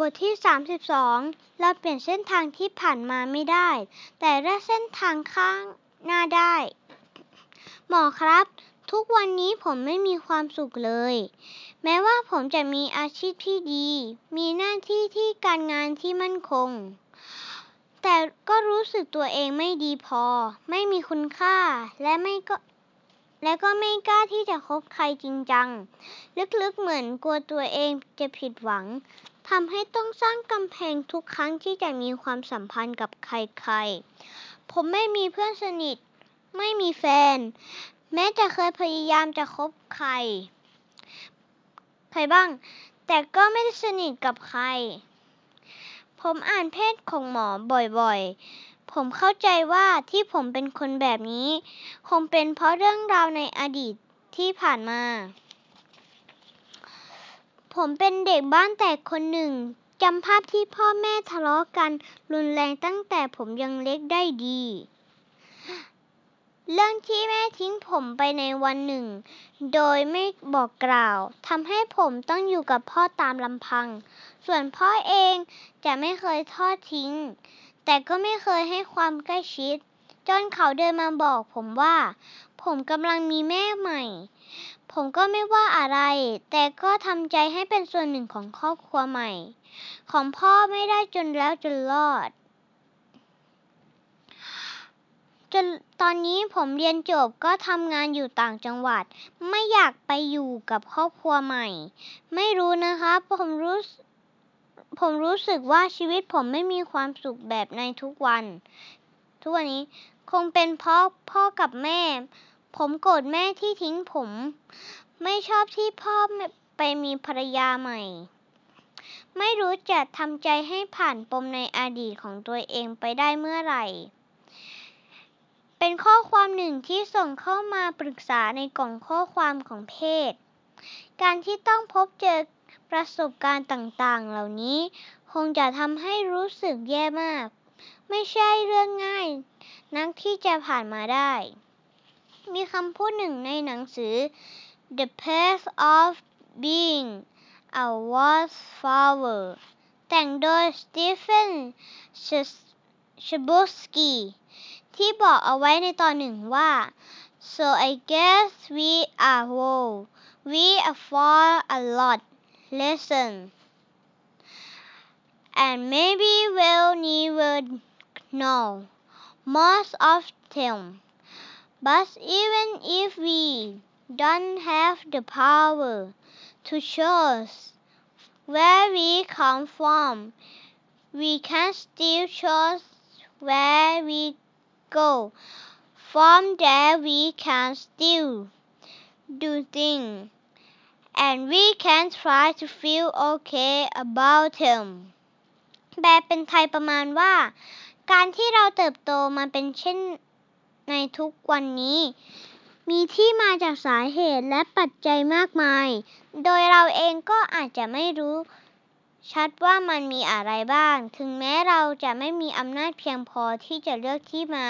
บทที่ 32 เราเปลี่ยนเส้นทางที่ผ่านมาไม่ได้ แต่เลือกเส้นทางข้างหน้าได้ หมอครับ ทุกวันนี้ผมไม่มีความสุขเลย แม้ว่าผมจะมีอาชีพที่ดี มีหน้าที่ที่การงานที่มั่นคง แต่ก็รู้สึกตัวเองไม่ดีพอ ไม่มีคุณค่า และไม่ก็และก็ไม่กล้าที่จะคบใครจริงจัง ลึกๆเหมือนกลัวตัวเองจะผิดหวัง ทำให้ต้องสร้างกำแพงทุกครั้งที่จะมีความสัมพันธ์กับใครๆ ผมไม่มีเพื่อนสนิท ไม่มีแฟน แม้จะเคยพยายามจะคบใคร ใครบ้าง แต่ก็ไม่ได้สนิทกับใคร ผมอ่านเพศของหมอบ่อยๆ ผมเข้าใจว่าที่ผมเป็นคนแบบนี้ คงเป็นเพราะเรื่องราวในอดีตที่ผ่านมา ผมเป็นเด็กบ้านแตกคนหนึ่ง จำภาพที่พ่อแม่ทะเลาะกันรุนแรงตั้งแต่ผมยังเล็กได้ดี เรื่องที่แม่ทิ้งผมไปในวันหนึ่ง โดยไม่บอกกล่าวทำให้ผมต้องอยู่กับพ่อตามลำพัง ส่วนพ่อเองจะไม่เคยทอดทิ้ง แต่ก็ไม่เคยให้ความใกล้ชิด จนเขาเดินมาบอกผมว่า ผมกำลังมีแม่ใหม่ ผมก็ไม่ว่าอะไร แต่ก็ทำใจให้เป็นส่วนหนึ่งของครอบครัวใหม่ ของพ่อไม่ได้จนแล้วจนรอด จนตอนนี้ผมเรียนจบก็ทำงานอยู่ต่างจังหวัด ไม่อยากไปอยู่กับครอบครัวใหม่ ไม่รู้นะคะผมรู้ผมรู้สึกว่าชีวิตผมไม่มีความสุขแบบในทุกวัน ทุกวันนี้คงเป็นเพราะพ่อกับแม่ ผมโกรธแม่ที่ทิ้งผม ไม่ชอบที่พ่อไปมีภรรยาใหม่ ไม่รู้จะทำใจให้ผ่านปมในอดีตของตัวเองไปได้เมื่อไหร่ เป็นข้อความหนึ่งที่ส่งเข้ามาปรึกษาในกล่องข้อความของเพจการที่ต้องพบเจอประสบการณ์ต่างๆ เหล่านี้คงจะทำให้รู้สึกแย่มาก ไม่ใช่เรื่องง่าย นักที่จะผ่านมาได้ มีคำพูดหนึ่งในหนังสือ The Path of Being a Wallflower แต่งโดยสตีเฟนชบูสกีที่บอกเอาไว้ในตอนหนึ่งว่า so I guess we are whole we are for a lot lesson and maybe we'll never know most of them But even if we don't have the power to choose where we come from, we can still choose where we go. From there we can still do things and we can try to feel okay about them แปลเป็นไทยประมาณว่า การที่เราเติบโตมาเป็นเช่น ในทุกวันนี้ มีที่มาจากสาเหตุและปัจจัยมากมาย โดยเราเองก็อาจจะไม่รู้ชัดว่ามันมีอะไรบ้าง ถึงแม้เราจะไม่มีอำนาจเพียงพอที่จะเลือกที่มา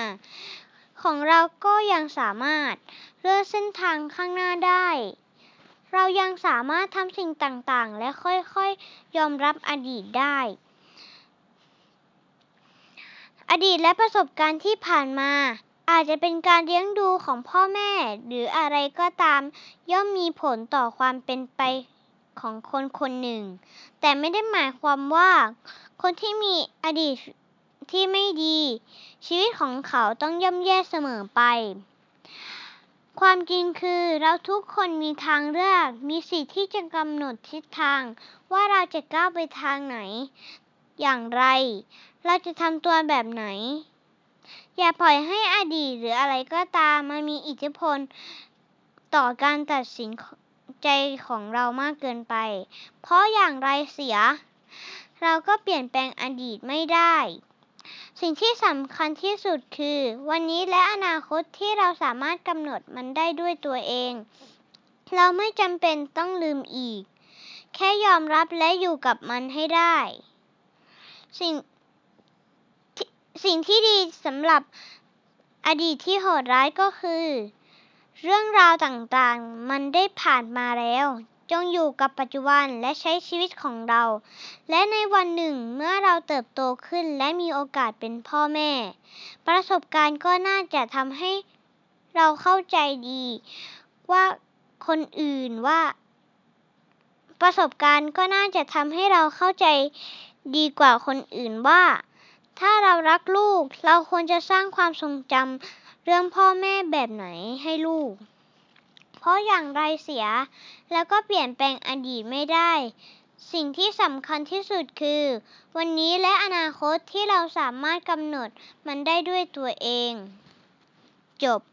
ของเราก็ยังสามารถเลือกเส้นทางข้างหน้าได้ เรายังสามารถทำสิ่งต่างๆ และค่อยๆ ยอมรับอดีตได้ อดีตและประสบการณ์ที่ผ่านมา อาจจะเป็นการเลี้ยงดูของพ่อแม่ หรืออะไรก็ตาม ย่อมมีผลต่อความเป็นไปของคนคนหนึ่ง แต่ไม่ได้หมายความว่า คนที่มีอดีตที่ไม่ดี ชีวิตของเขาต้องย่ำแย่เสมอไป ความจริงคือเราทุกคนมีทางเลือก มีสิทธิ์ที่จะกำหนดทิศทาง ว่าเราจะก้าวไปทางไหน อย่างไร เราจะทำตัวแบบไหน อย่าปล่อยให้อดีตหรืออะไรก็ตามมามีอิทธิพลต่อการตัดสินใจของเรามากเกินไป เพราะอย่างไรเสีย เราก็เปลี่ยนแปลงอดีตไม่ได้ สิ่งที่สำคัญที่สุดคือ วันนี้และอนาคตที่เราสามารถกำหนดมันได้ด้วยตัวเอง เราไม่จำเป็นต้องลืมอีก แค่ยอมรับและอยู่กับมันให้ได้ สิ่ง สิ่งที่ดีสำหรับอดีตที่โหดร้ายก็คือ เรื่องราวต่างๆ มันได้ผ่านมาแล้ว จงอยู่กับปัจจุบันและใช้ชีวิตของเรา และในวันหนึ่งเมื่อเราเติบโตขึ้นและมีโอกาสเป็นพ่อแม่ ประสบการณ์ก็น่าจะทำให้เราเข้าใจดี ว่าคนอื่นว่า ประสบการณ์ก็น่าจะทำให้เราเข้าใจดีกว่าคนอื่นว่า ถ้าเรารักลูก เราควรจะสร้างความทรงจำเรื่องพ่อแม่แบบไหนให้ลูก เพราะอย่างไรเสีย แล้วก็เปลี่ยนแปลงอดีตไม่ได้ สิ่งที่สำคัญที่สุดคือ วันนี้และอนาคตที่เราสามารถกำหนดมันได้ด้วยตัวเอง จบ